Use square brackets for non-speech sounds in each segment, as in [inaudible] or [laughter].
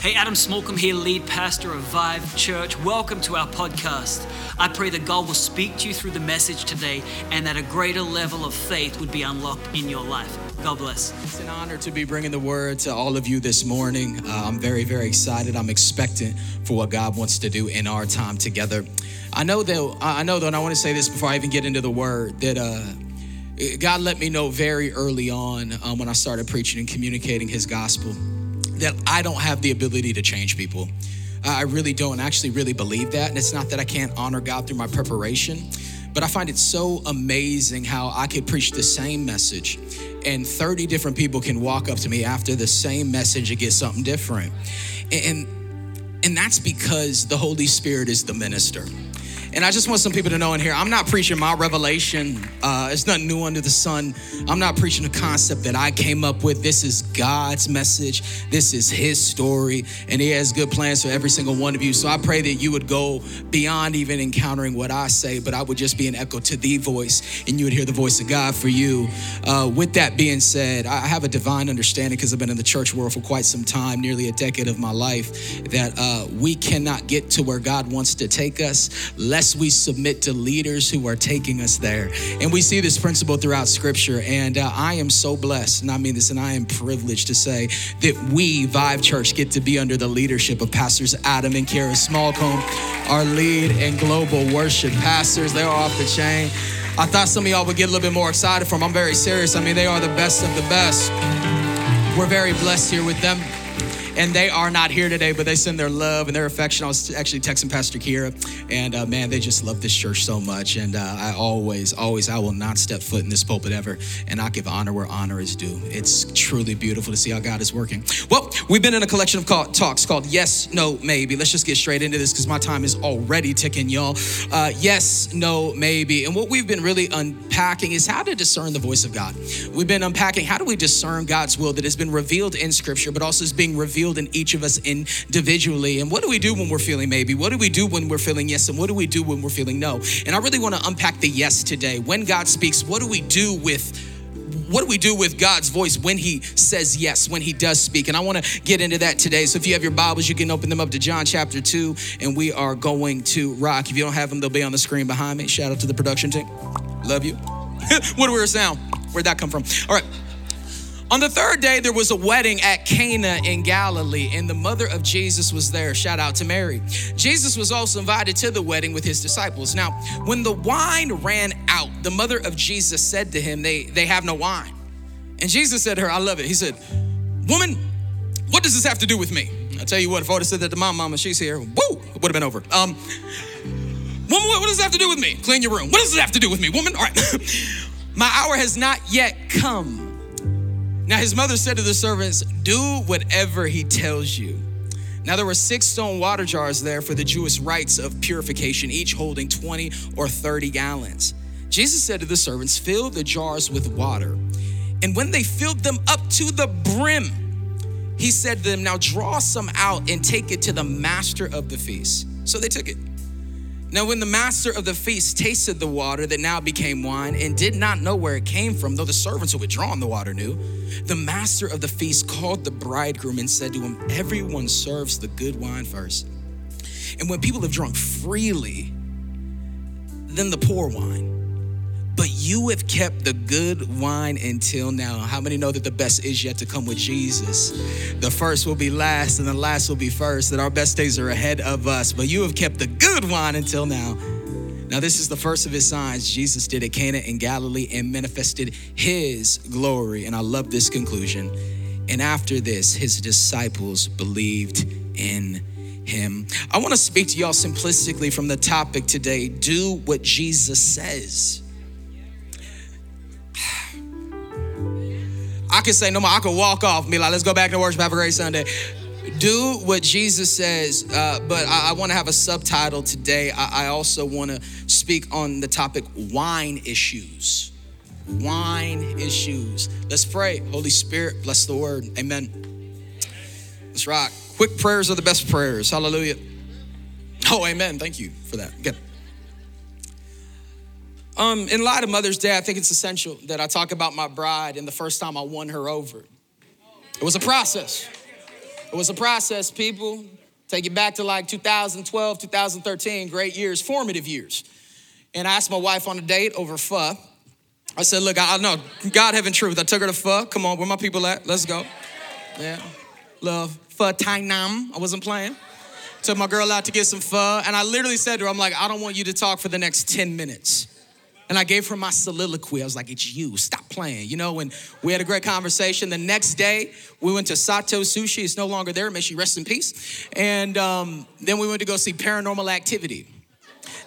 Hey, Adam Smallcombe here, lead pastor of Vive Church. Welcome to our podcast. I pray that God will speak to you through the message today and that a greater level of faith would be unlocked in your life. God bless. It's an honor to be bringing the word to all of you this morning. Uh, I'm very, very excited. I'm expectant for what God wants to do in our time together. I know though, I know though, and I want to say this before I even get into the word that uh, God let me know very early on um, when I started preaching and communicating His gospel that I don't have the ability to change people. I really don't actually really believe that. And it's not that I can't honor God through my preparation, but I find it so amazing how I could preach the same message and 30 different people can walk up to me after the same message and get something different. And and that's because the Holy Spirit is the minister. And I just want some people to know in here, I'm not preaching my revelation. Uh, it's nothing new under the sun. I'm not preaching a concept that I came up with. This is God's message. This is His story, and He has good plans for every single one of you. So I pray that you would go beyond even encountering what I say, but I would just be an echo to the voice, and you would hear the voice of God for you. Uh, with that being said, I have a divine understanding because I've been in the church world for quite some time, nearly a decade of my life, that uh, we cannot get to where God wants to take us. Let we submit to leaders who are taking us there. And we see this principle throughout Scripture. And uh, I am so blessed, and I mean this, and I am privileged to say that we, Vive Church, get to be under the leadership of Pastors Adam and Kara Smallcombe, our lead and global worship pastors. They're off the chain. I thought some of y'all would get a little bit more excited from. I'm very serious. I mean, they are the best of the best. We're very blessed here with them and they are not here today, but they send their love and their affection. I was actually texting Pastor Kira, and uh, man, they just love this church so much. And uh, I always, always, I will not step foot in this pulpit ever, and I give honor where honor is due. It's truly beautiful to see how God is working. Well, we've been in a collection of call, talks called Yes, No, Maybe. Let's just get straight into this because my time is already ticking, y'all. Uh, yes, no, maybe. And what we've been really unpacking is how to discern the voice of God. We've been unpacking how do we discern God's will that has been revealed in Scripture, but also is being revealed revealed in each of us individually. And what do we do when we're feeling maybe? What do we do when we're feeling yes? And what do we do when we're feeling no? And I really want to unpack the yes today. When God speaks, what do we do with what do we do with God's voice when He says yes, when He does speak? And I want to get into that today. So if you have your Bibles, you can open them up to John chapter 2, and we are going to rock. If you don't have them, they'll be on the screen behind me. Shout out to the production team. Love you. [laughs] weird sound. Where'd that come from? All right. On the third day, there was a wedding at Cana in Galilee, and the mother of Jesus was there. Shout out to Mary. Jesus was also invited to the wedding with his disciples. Now, when the wine ran out, the mother of Jesus said to him, They, they have no wine. And Jesus said to her, I love it. He said, Woman, what does this have to do with me? I'll tell you what, if I would have said that to my mama, she's here, woo, it would have been over. Um, woman, what does this have to do with me? Clean your room. What does this have to do with me? Woman, all right. [laughs] my hour has not yet come. Now his mother said to the servants, Do whatever he tells you. Now there were six stone water jars there for the Jewish rites of purification, each holding 20 or 30 gallons. Jesus said to the servants, Fill the jars with water. And when they filled them up to the brim, he said to them, Now draw some out and take it to the master of the feast. So they took it. Now, when the master of the feast tasted the water that now became wine and did not know where it came from, though the servants who had drawn the water knew, the master of the feast called the bridegroom and said to him, Everyone serves the good wine first. And when people have drunk freely, then the poor wine but you have kept the good wine until now. How many know that the best is yet to come with Jesus? The first will be last, and the last will be first, that our best days are ahead of us. But you have kept the good wine until now. Now, this is the first of his signs Jesus did at Cana in Galilee and manifested his glory. And I love this conclusion. And after this, his disciples believed in him. I want to speak to y'all simplistically from the topic today do what Jesus says. I could say no more. I could walk off and be like, let's go back to worship. Have a great Sunday. Do what Jesus says, uh, but I, I want to have a subtitle today. I, I also want to speak on the topic wine issues. Wine issues. Let's pray. Holy Spirit, bless the word. Amen. Let's rock. Quick prayers are the best prayers. Hallelujah. Oh, amen. Thank you for that. Good. Um, in light of Mother's Day, I think it's essential that I talk about my bride and the first time I won her over. It was a process. It was a process, people. Take it back to like 2012, 2013, great years, formative years. And I asked my wife on a date over pho. I said, look, I know, God having truth. I took her to pho. Come on, where my people at? Let's go. Yeah. Love pho Thai Nam. I wasn't playing. Took my girl out to get some pho. And I literally said to her, I'm like, I don't want you to talk for the next 10 minutes. And I gave her my soliloquy. I was like, it's you, stop playing. You know, and we had a great conversation. The next day, we went to Sato Sushi. It's no longer there. May she rest in peace. And um, then we went to go see Paranormal Activity.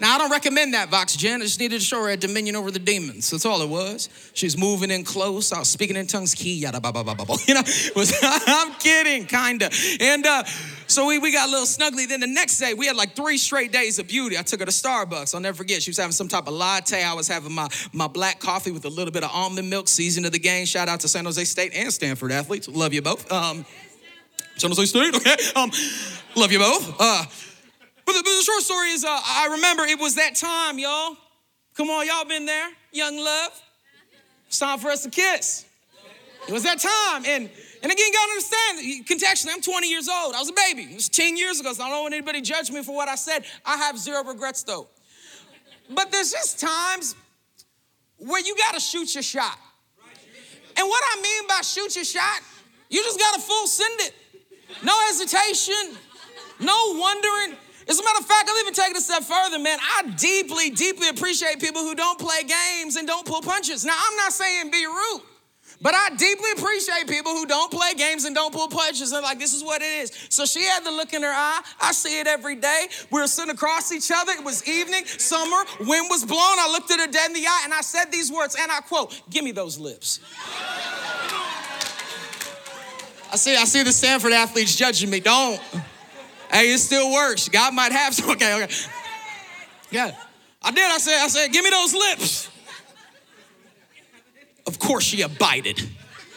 Now, I don't recommend that, Vox Jen. I just needed to show her a dominion over the demons. That's all it was. She's moving in close. I was speaking in tongues. Key, yada, ba, ba, ba, ba, ba. [laughs] You know, was, [laughs] I'm kidding, kinda. And uh, so we, we got a little snuggly. Then the next day, we had like three straight days of beauty. I took her to Starbucks. I'll never forget. She was having some type of latte. I was having my, my black coffee with a little bit of almond milk, season of the game. Shout out to San Jose State and Stanford athletes. Love you both. Um, San Jose State, okay? Um, love you both. Uh, but the, but the short story is, uh, I remember it was that time, y'all. Come on, y'all been there? Young love. It's time for us to kiss. It was that time. And, and again, you gotta understand, contextually, I'm 20 years old. I was a baby. It was 10 years ago, so I don't want anybody to judge me for what I said. I have zero regrets, though. But there's just times where you gotta shoot your shot. And what I mean by shoot your shot, you just gotta full send it. No hesitation, no wondering. As a matter of fact, I'll even take it a step further, man. I deeply, deeply appreciate people who don't play games and don't pull punches. Now, I'm not saying be rude, but I deeply appreciate people who don't play games and don't pull punches. And like, this is what it is. So she had the look in her eye. I see it every day. We were sitting across each other. It was evening, summer, wind was blowing. I looked at her dead in the eye and I said these words, and I quote, Give me those lips. I see, I see the Stanford athletes judging me. Don't. Hey, it still works. God might have some. [laughs] Okay, okay. Yeah. I did. I said, I said, give me those lips. Of course she abided.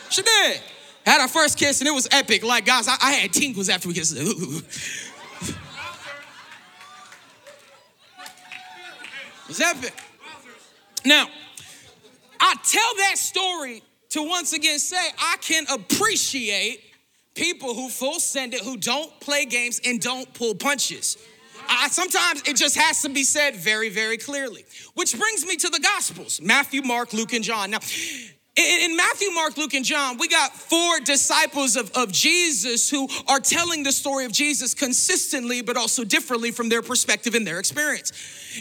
She did. Had our first kiss and it was epic. Like, guys, I, I had tingles after we kissed. [laughs] It was epic. Now, I tell that story to once again say I can appreciate people who full send it, who don't play games and don't pull punches. I, sometimes it just has to be said very, very clearly. Which brings me to the Gospels Matthew, Mark, Luke, and John. Now, in, Matthew, Mark, Luke, and John, we got four disciples of, of Jesus who are telling the story of Jesus consistently, but also differently from their perspective and their experience.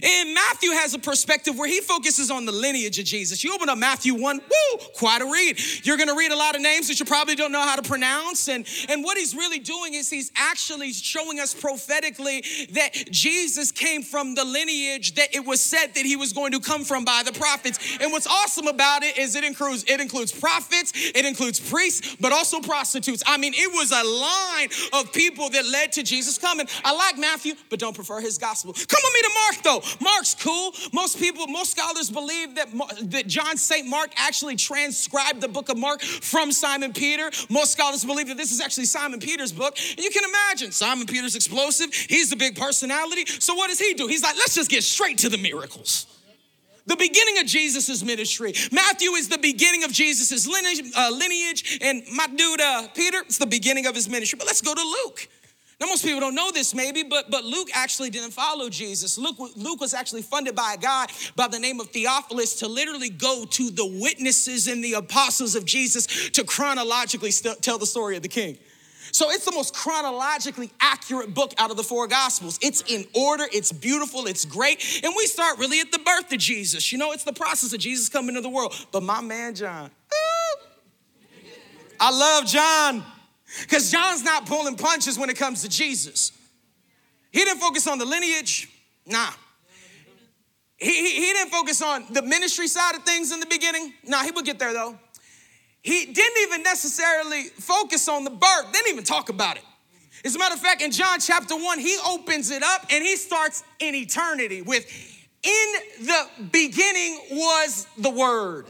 And Matthew has a perspective where he focuses on the lineage of Jesus. You open up Matthew 1, woo, quite a read. You're gonna read a lot of names that you probably don't know how to pronounce. And, and what he's really doing is he's actually showing us prophetically that Jesus came from the lineage that it was said that he was going to come from by the prophets. And what's awesome about it is it includes it includes prophets, it includes priests, but also prostitutes. I mean, it was a line of people that led to Jesus coming. I like Matthew, but don't prefer his gospel. Come with me to Mark though. Mark's cool. Most people, most scholars believe that, that John St. Mark actually transcribed the book of Mark from Simon Peter. Most scholars believe that this is actually Simon Peter's book. And you can imagine Simon Peter's explosive. He's the big personality. So what does he do? He's like, let's just get straight to the miracles. The beginning of Jesus' ministry. Matthew is the beginning of Jesus' lineage, uh, lineage and my dude uh, Peter, it's the beginning of his ministry. But let's go to Luke. Now, most people don't know this maybe, but, but Luke actually didn't follow Jesus. Luke, Luke was actually funded by a guy by the name of Theophilus to literally go to the witnesses and the apostles of Jesus to chronologically st- tell the story of the king. So it's the most chronologically accurate book out of the four gospels. It's in order, it's beautiful, it's great. And we start really at the birth of Jesus. You know, it's the process of Jesus coming into the world. But my man, John, I love John. Because John's not pulling punches when it comes to Jesus. He didn't focus on the lineage, nah. He, he, he, didn't focus on the ministry side of things in the beginning. Nah, he would get there though. He didn't even necessarily focus on the birth, didn't even talk about it. As a matter of fact, in John chapter 1, he opens it up and he starts in eternity with, In the beginning was the Word,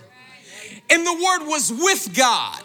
and the Word was with God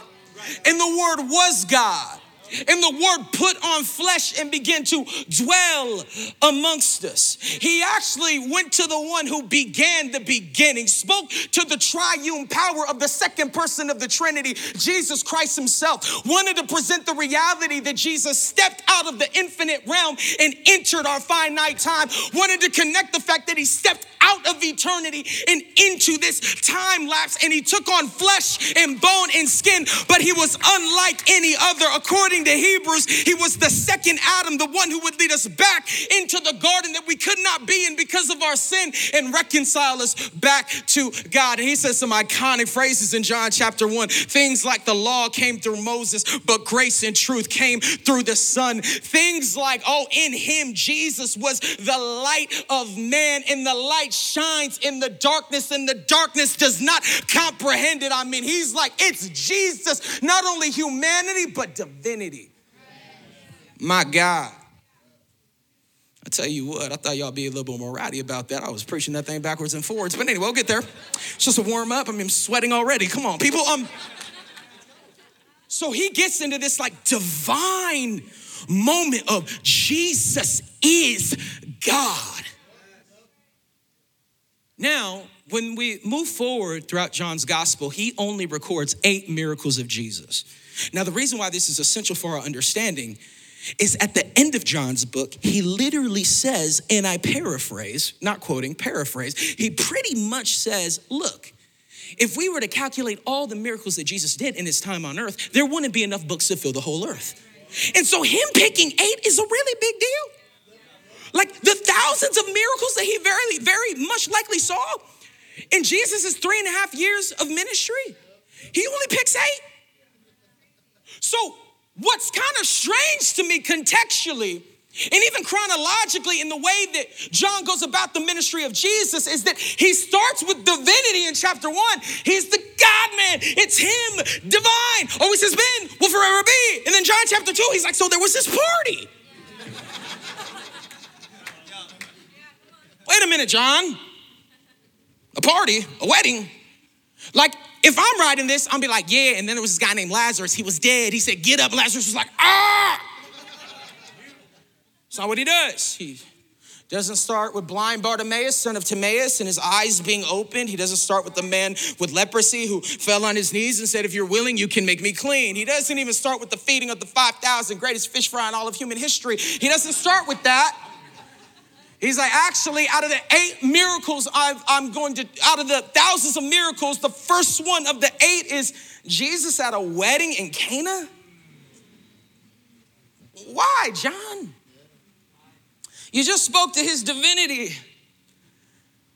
and the Word was God. And the word put on flesh and began to dwell amongst us. He actually went to the one who began the beginning, spoke to the triune power of the second person of the Trinity, Jesus Christ Himself, wanted to present the reality that Jesus stepped out of the infinite realm and entered our finite time, wanted to connect the fact that He stepped out of eternity and into this time lapse and He took on flesh and bone and skin, but He was unlike any other according to Hebrews, he was the second Adam, the one who would lead us back into the garden that we could not be in because of our sin and reconcile us back to God. And he says some iconic phrases in John chapter 1 things like the law came through Moses, but grace and truth came through the Son. Things like, oh, in him, Jesus was the light of man, and the light shines in the darkness, and the darkness does not comprehend it. I mean, he's like, it's Jesus, not only humanity, but divinity. My God. I tell you what, I thought y'all be a little bit more rowdy about that. I was preaching that thing backwards and forwards. But anyway, we'll get there. It's just a warm up. I mean, I'm sweating already. Come on, people. Um, so he gets into this like divine moment of Jesus is God. Now, when we move forward throughout John's gospel, he only records eight miracles of Jesus. Now, the reason why this is essential for our understanding is at the end of John's book, he literally says, and I paraphrase, not quoting, paraphrase, he pretty much says, Look, if we were to calculate all the miracles that Jesus did in his time on earth, there wouldn't be enough books to fill the whole earth. And so, him picking eight is a really big deal. Like the thousands of miracles that he very, very much likely saw in Jesus' three and a half years of ministry, he only picks eight. So, What's kind of strange to me contextually and even chronologically, in the way that John goes about the ministry of Jesus, is that he starts with divinity in chapter one. He's the God man, it's him, divine, always has been, will forever be. And then John chapter two, he's like, So there was this party. Wait a minute, John. A party, a wedding. Like if I'm writing this, I'm be like, yeah. And then there was this guy named Lazarus. He was dead. He said, get up. Lazarus was like, ah. Not what he does. He doesn't start with blind Bartimaeus, son of Timaeus, and his eyes being opened. He doesn't start with the man with leprosy who fell on his knees and said, If you're willing, you can make me clean. He doesn't even start with the feeding of the 5,000 greatest fish fry in all of human history. He doesn't start with that. He's like, actually, out of the eight miracles i am going to, out of the thousands of miracles, the first one of the eight is Jesus at a wedding in Cana. Why, John? You just spoke to his divinity,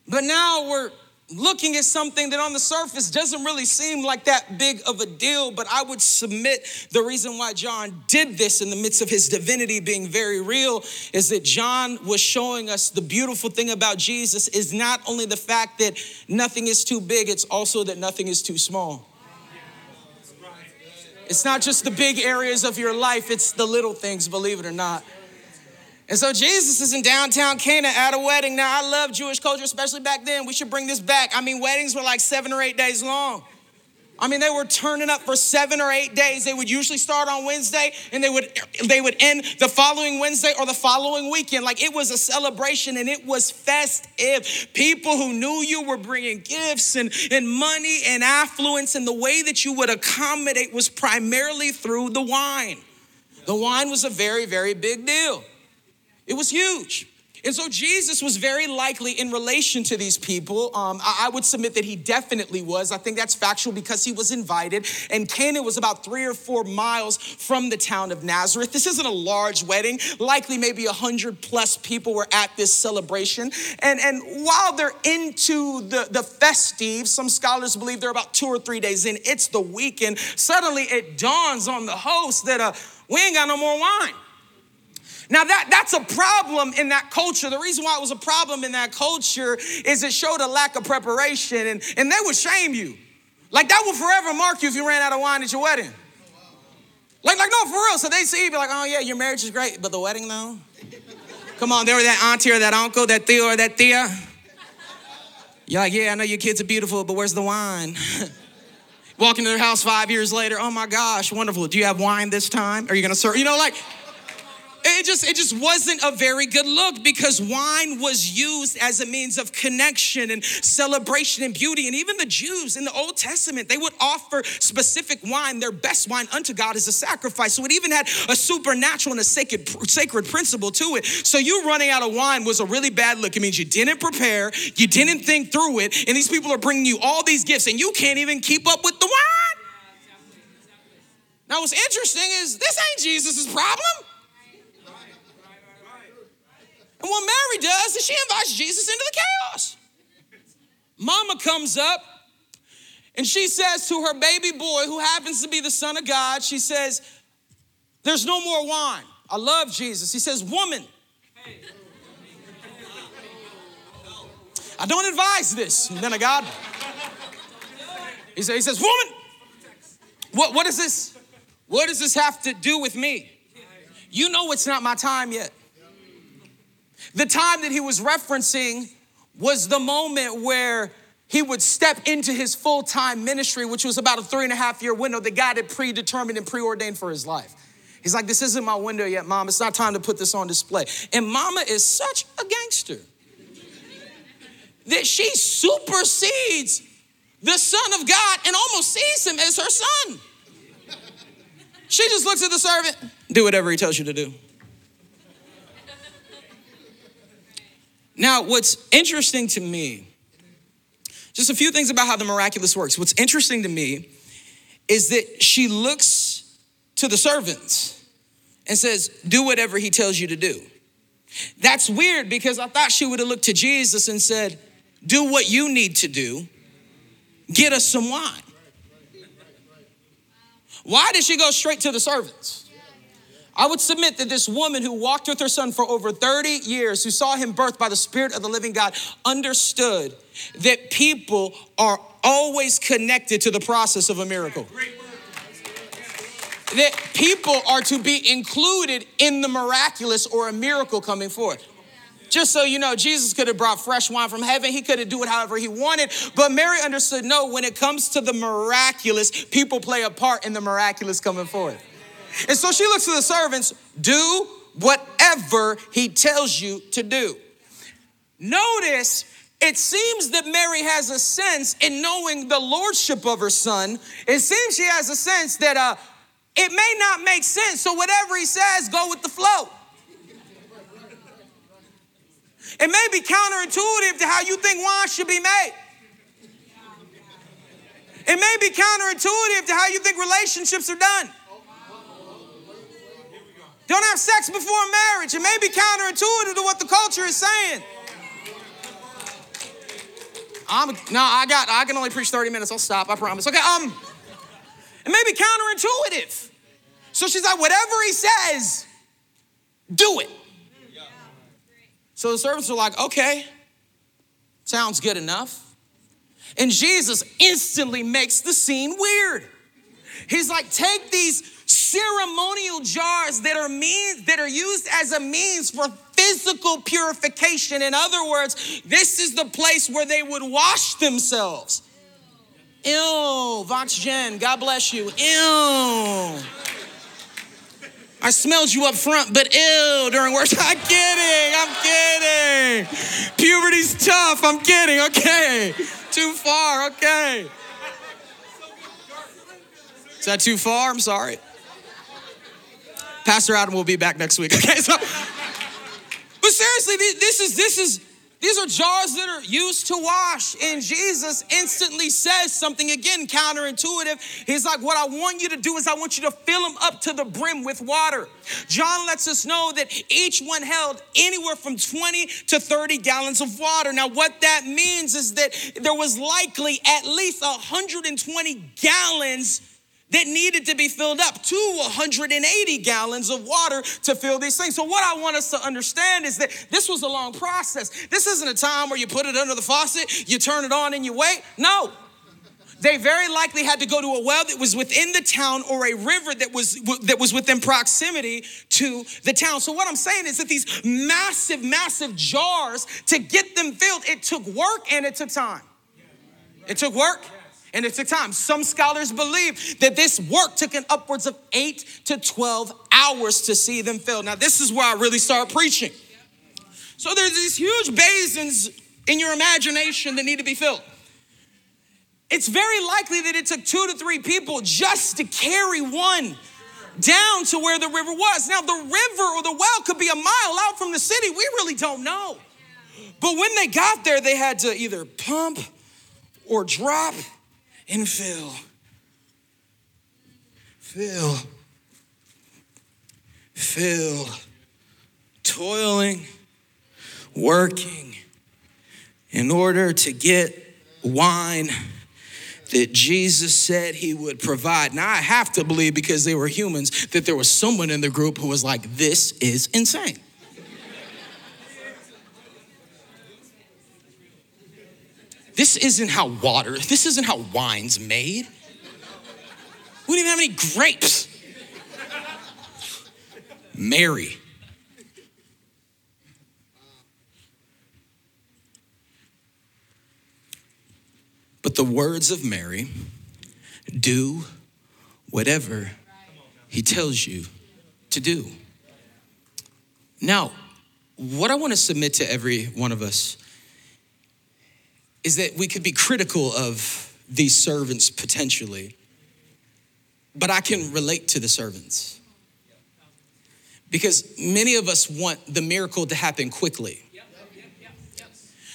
but now we're looking at something that on the surface doesn't really seem like that big of a deal, but I would submit the reason why John did this in the midst of his divinity being very real is that John was showing us the beautiful thing about Jesus is not only the fact that nothing is too big, it's also that nothing is too small. It's not just the big areas of your life, it's the little things, believe it or not. And so Jesus is in downtown Cana at a wedding. Now, I love Jewish culture, especially back then. We should bring this back. I mean, weddings were like seven or eight days long. I mean, they were turning up for seven or eight days. They would usually start on Wednesday and they would they would end the following Wednesday or the following weekend. Like it was a celebration and it was festive. People who knew you were bringing gifts and, and money and affluence, and the way that you would accommodate was primarily through the wine. The wine was a very, very big deal. It was huge. And so Jesus was very likely in relation to these people. Um, I, would submit that he definitely was. I think that's factual because he was invited. And Cana was about three or four miles from the town of Nazareth. This isn't a large wedding. Likely, maybe a hundred plus people were at this celebration. And, and while they're into the, the festives, some scholars believe they're about two or three days in. It's the weekend. Suddenly, it dawns on the host that uh, we ain't got no more wine. Now that that's a problem in that culture. The reason why it was a problem in that culture is it showed a lack of preparation and, and they would shame you. Like that would forever mark you if you ran out of wine at your wedding. Like, like no, for real. So they see you be like, oh yeah, your marriage is great, but the wedding though? Come on, there was that auntie or that uncle, that Theo or that Thea. You're like, yeah, I know your kids are beautiful, but where's the wine? [laughs] Walk into their house five years later. Oh my gosh, wonderful. Do you have wine this time? Are you gonna serve? You know, like it just it just wasn't a very good look because wine was used as a means of connection and celebration and beauty. And even the Jews in the Old Testament they would offer specific wine their best wine unto God as a sacrifice. So it even had a supernatural and a sacred sacred principle to it. So you running out of wine was a really bad look. It means you didn't prepare you didn't think through it and these people are bringing you all these gifts and you can't even keep up with the wine. Now what's interesting is this ain't Jesus' problem and what Mary does is she invites Jesus into the chaos. Mama comes up and she says to her baby boy, who happens to be the Son of God, she says, There's no more wine. I love Jesus. He says, Woman, I don't advise this, men of God. He says, he says Woman, what, what does this? What does this have to do with me? You know it's not my time yet. The time that he was referencing was the moment where he would step into his full time ministry, which was about a three and a half year window that God had predetermined and preordained for his life. He's like, This isn't my window yet, mom. It's not time to put this on display. And mama is such a gangster [laughs] that she supersedes the Son of God and almost sees him as her son. She just looks at the servant, do whatever he tells you to do. Now, what's interesting to me, just a few things about how the miraculous works. What's interesting to me is that she looks to the servants and says, Do whatever he tells you to do. That's weird because I thought she would have looked to Jesus and said, Do what you need to do, get us some wine. Why did she go straight to the servants? I would submit that this woman who walked with her son for over 30 years, who saw him birthed by the Spirit of the living God, understood that people are always connected to the process of a miracle. That people are to be included in the miraculous or a miracle coming forth. Just so you know, Jesus could have brought fresh wine from heaven. He could have do it however he wanted. But Mary understood, no, when it comes to the miraculous, people play a part in the miraculous coming forth. And so she looks to the servants, do whatever he tells you to do. Notice it seems that Mary has a sense in knowing the lordship of her son. It seems she has a sense that uh, it may not make sense, so whatever he says, go with the flow. It may be counterintuitive to how you think wine should be made. It may be counterintuitive to how you think relationships are done. Don't have sex before marriage. It may be counterintuitive to what the culture is saying. I'm no, I got I can only preach 30 minutes. I'll stop, I promise. Okay, um, it may be counterintuitive. So she's like, whatever he says, do it. So the servants are like, okay, sounds good enough. And Jesus instantly makes the scene weird. He's like, take these ceremonial jars that are means that are used as a means for physical purification. In other words, this is the place where they would wash themselves. Ew, Vox Gen, God bless you. Ew. I smelled you up front, but ew during worship. [laughs] I'm kidding, I'm kidding. Puberty's tough, I'm kidding, okay. Too far, okay. Is that too far? I'm sorry. Pastor Adam will be back next week. Okay, [laughs] so, but seriously, this is this is these are jars that are used to wash. And Jesus instantly says something again counterintuitive. He's like, What I want you to do is I want you to fill them up to the brim with water. John lets us know that each one held anywhere from 20 to 30 gallons of water. Now, what that means is that there was likely at least 120 gallons that needed to be filled up to 180 gallons of water to fill these things. So, what I want us to understand is that this was a long process. This isn't a time where you put it under the faucet, you turn it on, and you wait. No. They very likely had to go to a well that was within the town or a river that was that was within proximity to the town. So what I'm saying is that these massive massive jars to get them filled, it took work and it took time. It took work And it took time. Some scholars believe that this work took an upwards of eight to 12 hours to see them filled. Now, this is where I really start preaching. So there's these huge basins in your imagination that need to be filled. It's very likely that it took two to three people just to carry one down to where the river was. Now, the river or the well could be a mile out from the city. We really don't know. But when they got there, they had to either pump or drop and fill. Fill. Fill. Toiling, working in order to get wine that Jesus said he would provide. Now, I have to believe because they were humans that there was someone in the group who was like, This is insane. This isn't how water, this isn't how wine's made. We don't even have any grapes. Mary. But the words of Mary do whatever he tells you to do. Now, what I want to submit to every one of us is that we could be critical of these servants potentially, but I can relate to the servants. Because many of us want the miracle to happen quickly.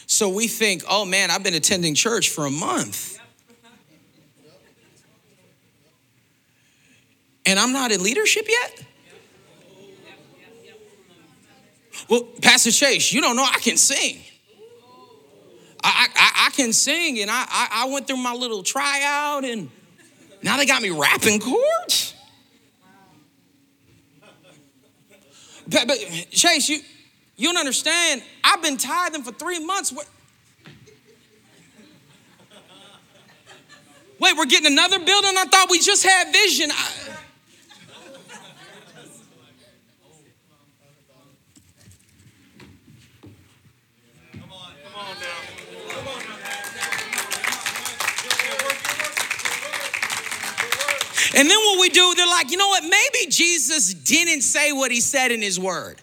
So we think, oh man, I've been attending church for a month. And I'm not in leadership yet? Well, Pastor Chase, you don't know I can sing. I, I, I can sing, and I, I, I went through my little tryout, and now they got me rapping chords. But, but Chase, you you don't understand. I've been tithing for three months. Wait, we're getting another building? I thought we just had vision. I, And then what we do, they're like, you know what? Maybe Jesus didn't say what he said in his word.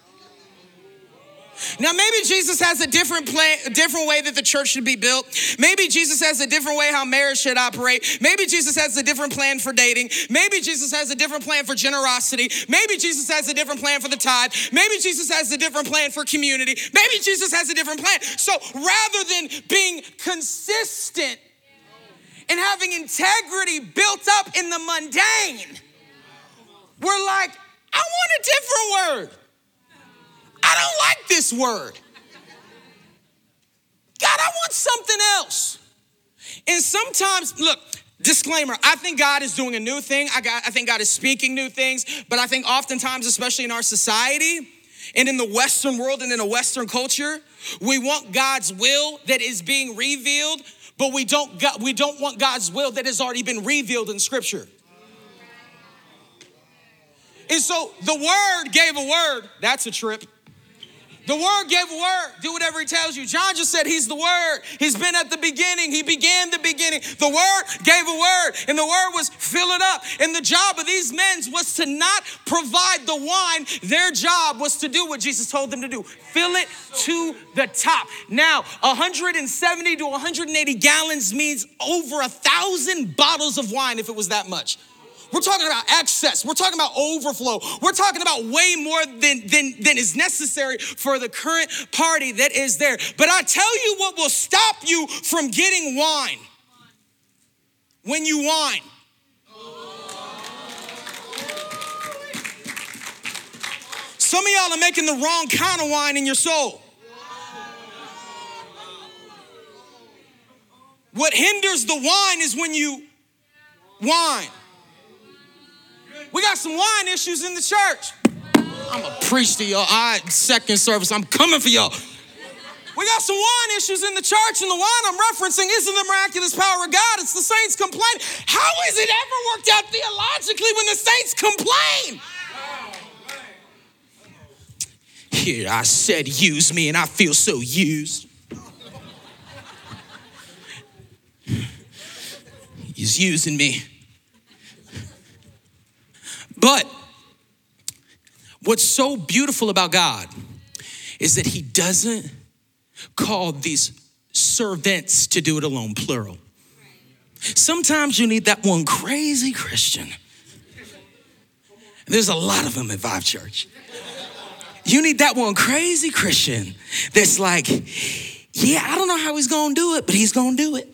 Now, maybe Jesus has a different plan, a different way that the church should be built. Maybe Jesus has a different way how marriage should operate. Maybe Jesus has a different plan for dating. Maybe Jesus has a different plan for generosity. Maybe Jesus has a different plan for the tithe. Maybe Jesus has a different plan for community. Maybe Jesus has a different plan. So rather than being consistent and having integrity built up in the mundane, we're like, I want a different word. I don't like this word. God, I want something else. And sometimes, look, disclaimer, I think God is doing a new thing. I, got, I think God is speaking new things, but I think oftentimes, especially in our society and in the Western world and in a Western culture, we want God's will that is being revealed, but we don't, we don't want God's will that has already been revealed in Scripture. And so the word gave a word. That's a trip. The word gave a word. Do whatever he tells you. John just said he's the word. He's been at the beginning. He began the beginning. The word gave a word, and the word was fill it up. And the job of these men was to not provide the wine. Their job was to do what Jesus told them to do. Fill it to the top. Now, 170 to 180 gallons means over a thousand bottles of wine if it was that much. We're talking about excess. We're talking about overflow. We're talking about way more than, than, than is necessary for the current party that is there. But I tell you what will stop you from getting wine when you whine. Some of y'all are making the wrong kind of wine in your soul. What hinders the wine is when you whine. We got some wine issues in the church. I'm a preach to y'all. I second service. I'm coming for y'all. We got some wine issues in the church, and the wine I'm referencing isn't the miraculous power of God. It's the saints complain. How is it ever worked out theologically when the saints complain? Here, I said use me, and I feel so used. He's using me. But what's so beautiful about God is that He doesn't call these servants to do it alone, plural. Sometimes you need that one crazy Christian. There's a lot of them at Vive Church. You need that one crazy Christian that's like, yeah, I don't know how he's gonna do it, but he's gonna do it.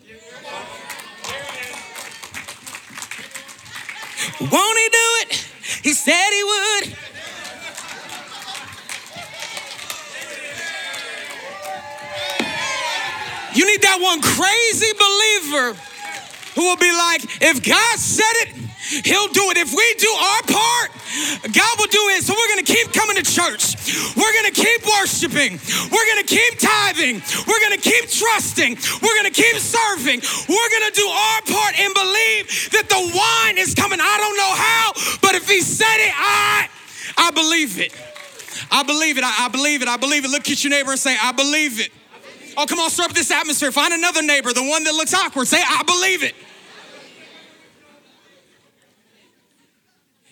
Won't he do it? He said he would. You need that one crazy believer who will be like, if God said it, He'll do it. If we do our part, God will do it. So we're going to keep coming to church. We're going to keep worshiping. We're going to keep tithing. We're going to keep trusting. We're going to keep serving. We're going to do our part and believe that the wine is coming. I don't know how, but if He said it, I, I believe it. I believe it. I, I believe it. I believe it. Look at your neighbor and say, I believe it. Oh, come on, stir up this atmosphere. Find another neighbor, the one that looks awkward. Say, I believe it.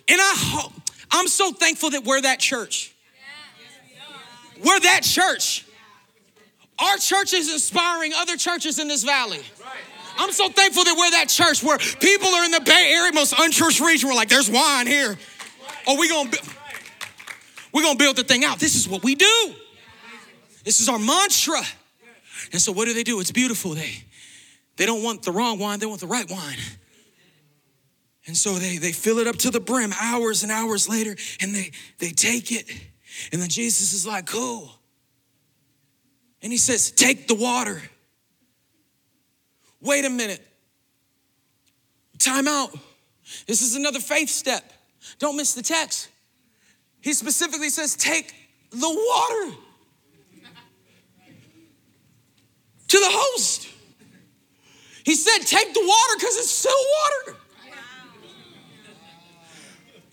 And I hope, I'm so thankful that we're that church. We're that church. Our church is inspiring other churches in this valley. I'm so thankful that we're that church where people are in the Bay Area, most unchurched region. We're like, there's wine here. Oh, we gonna we're gonna build the thing out. This is what we do. This is our mantra. And so what do they do? It's beautiful. They they don't want the wrong wine, they want the right wine. And so they they fill it up to the brim hours and hours later, and they they take it. And then Jesus is like, cool. And he says, take the water. Wait a minute. Time out. This is another faith step. Don't miss the text. He specifically says, take the water. To the host. He said, Take the water because it's still water.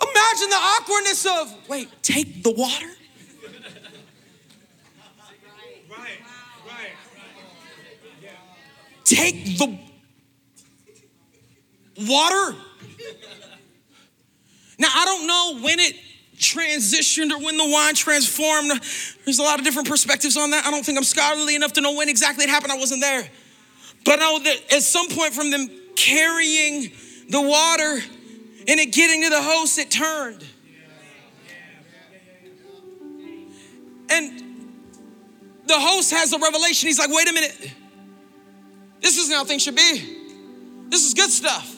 Imagine the awkwardness of, wait, take the water? Right, right. Take the water? Now, I don't know when it transitioned or when the wine transformed. There's a lot of different perspectives on that. I don't think I'm scholarly enough to know when exactly it happened. I wasn't there. But I know that at some point from them carrying the water and it getting to the host, it turned. And the host has a revelation. He's like, wait a minute. This isn't how things should be. This is good stuff.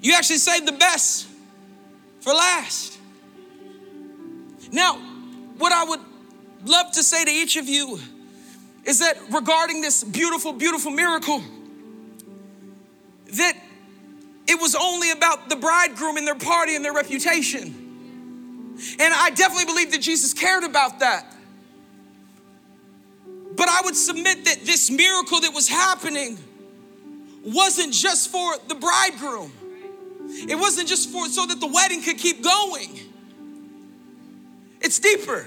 You actually saved the best for last. Now, what I would love to say to each of you is that regarding this beautiful, beautiful miracle, that it was only about the bridegroom and their party and their reputation. And I definitely believe that Jesus cared about that. But I would submit that this miracle that was happening wasn't just for the bridegroom. It wasn't just for so that the wedding could keep going. It's deeper.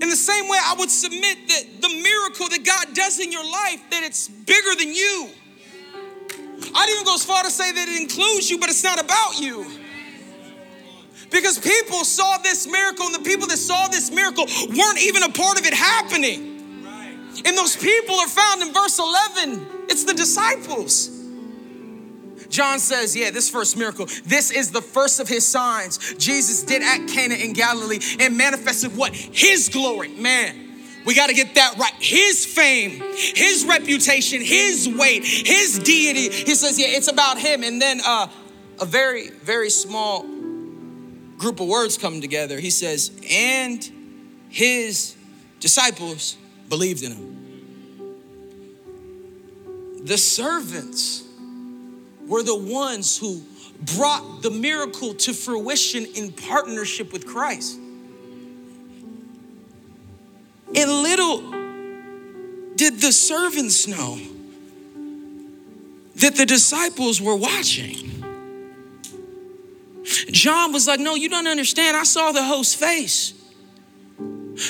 In the same way, I would submit that the miracle that God does in your life, that it's bigger than you. I'd even go as far to say that it includes you, but it's not about you. Because people saw this miracle, and the people that saw this miracle weren't even a part of it happening. And those people are found in verse 11. It's the disciples. John says, yeah, this first miracle, this is the first of his signs Jesus did at Cana in Galilee and manifested what? His glory. Man, we got to get that right. His fame, his reputation, his weight, his deity. He says, yeah, it's about him. And then uh, a very, very small group of words come together. He says, and his disciples believed in him. The servants were the ones who brought the miracle to fruition in partnership with Christ. And little did the servants know that the disciples were watching. John was like, No, you don't understand. I saw the host's face.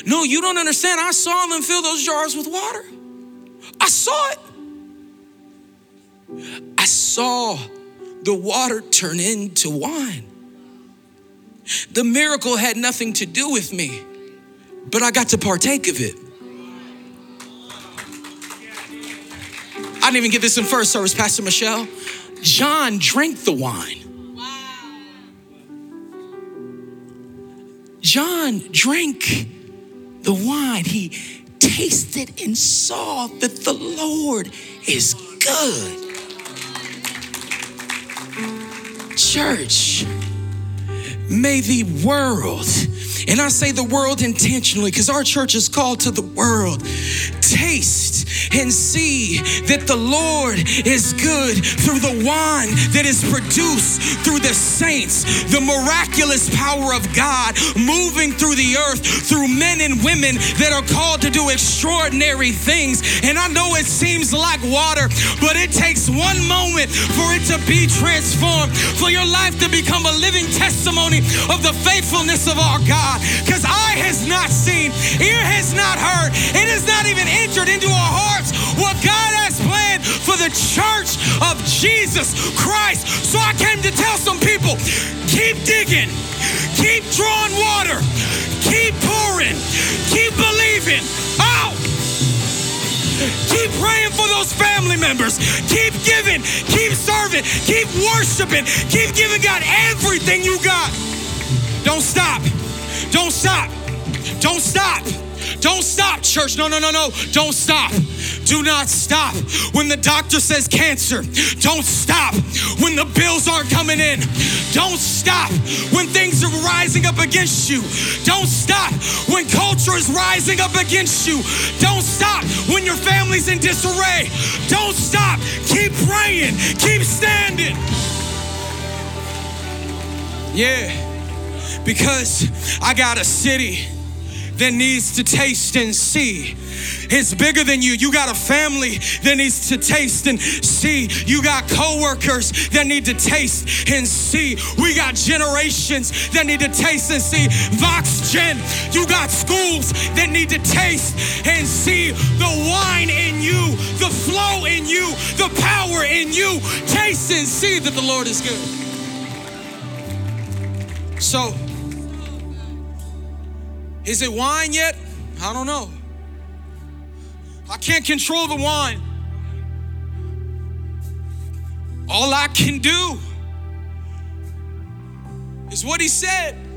No, you don't understand. I saw them fill those jars with water. I saw it. Saw the water turn into wine. The miracle had nothing to do with me, but I got to partake of it. I didn't even get this in first service, Pastor Michelle. John drank the wine. John drank the wine. He tasted and saw that the Lord is good. Church, may the world, and I say the world intentionally because our church is called to the world, taste and see that the Lord is good through the wine that is produced through the saints, the miraculous power of God moving through the earth through men and women that are called to do extraordinary things. And I know it seems like water, but it takes one moment for it to be transformed, for your life to become a living testimony of the faithfulness of our God. Because eye has not seen, ear has not heard, it has not even entered into our hearts what God has planned for the church of Jesus Christ. So I came to tell some people keep digging, keep drawing water, keep pouring, keep believing. Oh! Keep praying for those family members. Keep giving. Keep serving. Keep worshiping. Keep giving God everything you got. Don't stop. Don't stop. Don't stop. Don't stop, church. No, no, no, no. Don't stop. Do not stop. When the doctor says cancer, don't stop. When the bills aren't coming in, don't stop. When things are rising up against you, don't stop. When culture is rising up against you, don't stop. When your family's in disarray, don't stop. Keep praying. Keep standing. Yeah, because I got a city that needs to taste and see. It's bigger than you. You got a family that needs to taste and see. You got coworkers that need to taste and see. We got generations that need to taste and see. Vox Gen, you got schools that need to taste and see the wine in you, the flow in you, the power in you. Taste and see that the Lord is good. So, is it wine yet? I don't know. I can't control the wine. All I can do is what he said.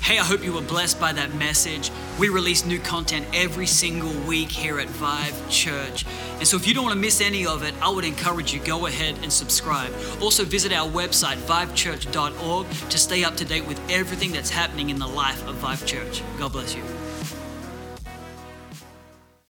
Hey, I hope you were blessed by that message. We release new content every single week here at Vive Church. And so if you don't want to miss any of it, I would encourage you go ahead and subscribe. Also visit our website vivechurch.org to stay up to date with everything that's happening in the life of Vive Church. God bless you.